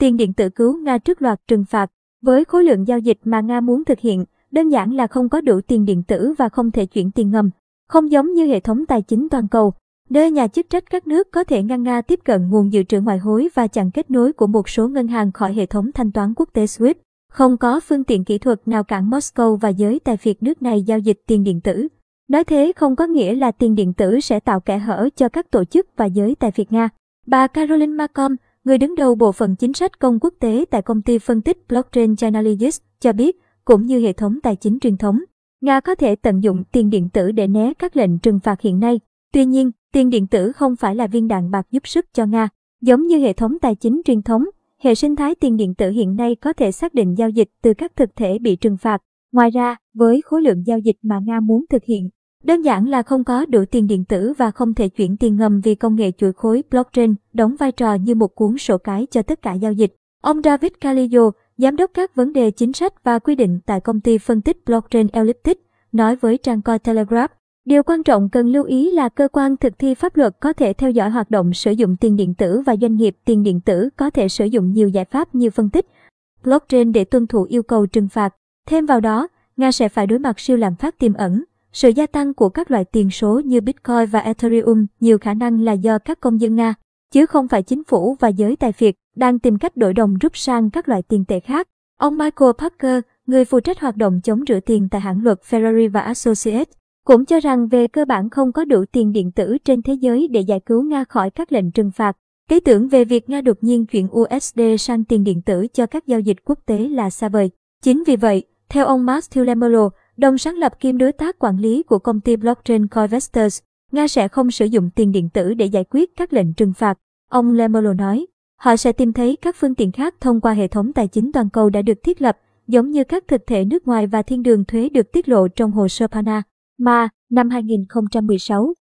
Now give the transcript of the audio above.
tiền điện tử cứu Nga trước loạt trừng phạt. Với khối lượng giao dịch mà Nga muốn thực hiện, đơn giản là không có đủ tiền điện tử và không thể chuyển tiền ngầm. Không giống như hệ thống tài chính toàn cầu, nơi nhà chức trách các nước có thể ngăn Nga tiếp cận nguồn dự trữ ngoại hối và chặn kết nối của một số ngân hàng khỏi hệ thống thanh toán quốc tế SWIFT. Không có phương tiện kỹ thuật nào cản Moscow và giới tài phiệt nước này giao dịch tiền điện tử. Nói thế không có nghĩa là tiền điện tử sẽ tạo kẽ hở cho các tổ chức và giới tài phiệt Nga. Bà Caroline Macom, người đứng đầu bộ phận chính sách công quốc tế tại công ty phân tích blockchain Chainalysis, cho biết, cũng như hệ thống tài chính truyền thống, Nga có thể tận dụng tiền điện tử để né các lệnh trừng phạt hiện nay. Tuy nhiên, tiền điện tử không phải là viên đạn bạc giúp sức cho Nga. Giống như hệ thống tài chính truyền thống, hệ sinh thái tiền điện tử hiện nay có thể xác định giao dịch từ các thực thể bị trừng phạt. Ngoài ra, với khối lượng giao dịch mà Nga muốn thực hiện, đơn giản là không có đủ tiền điện tử và không thể chuyển tiền ngầm vì công nghệ chuỗi khối blockchain đóng vai trò như một cuốn sổ cái cho tất cả giao dịch. Ông David Calillo, giám đốc các vấn đề chính sách và quy định tại công ty phân tích blockchain Elliptic, nói với trang Cointelegraph, Điều quan trọng cần lưu ý là cơ quan thực thi pháp luật có thể theo dõi hoạt động sử dụng tiền điện tử và doanh nghiệp tiền điện tử có thể sử dụng nhiều giải pháp như phân tích, blockchain để tuân thủ yêu cầu trừng phạt. Thêm vào đó, Nga sẽ phải đối mặt siêu lạm phát tiềm ẩn. Sự gia tăng của các loại tiền số như Bitcoin và Ethereum nhiều khả năng là do các công dân Nga, chứ không phải chính phủ và giới tài phiệt đang tìm cách đổi đồng rút sang các loại tiền tệ khác. Ông Michael Parker, người phụ trách hoạt động chống rửa tiền tại hãng luật Ferrari và Associates, cũng cho rằng về cơ bản không có đủ tiền điện tử trên thế giới để giải cứu Nga khỏi các lệnh trừng phạt. Ý tưởng về việc Nga đột nhiên chuyển USD sang tiền điện tử cho các giao dịch quốc tế là xa vời. Chính vì vậy, theo ông Matthew Lemelo, đồng sáng lập kiêm đối tác quản lý của công ty blockchain Coinvestors, Nga sẽ không sử dụng tiền điện tử để giải quyết các lệnh trừng phạt. Ông Lemolo nói, họ sẽ tìm thấy các phương tiện khác thông qua hệ thống tài chính toàn cầu đã được thiết lập, giống như các thực thể nước ngoài và thiên đường thuế được tiết lộ trong hồ sơ PANA. Ma, năm 2016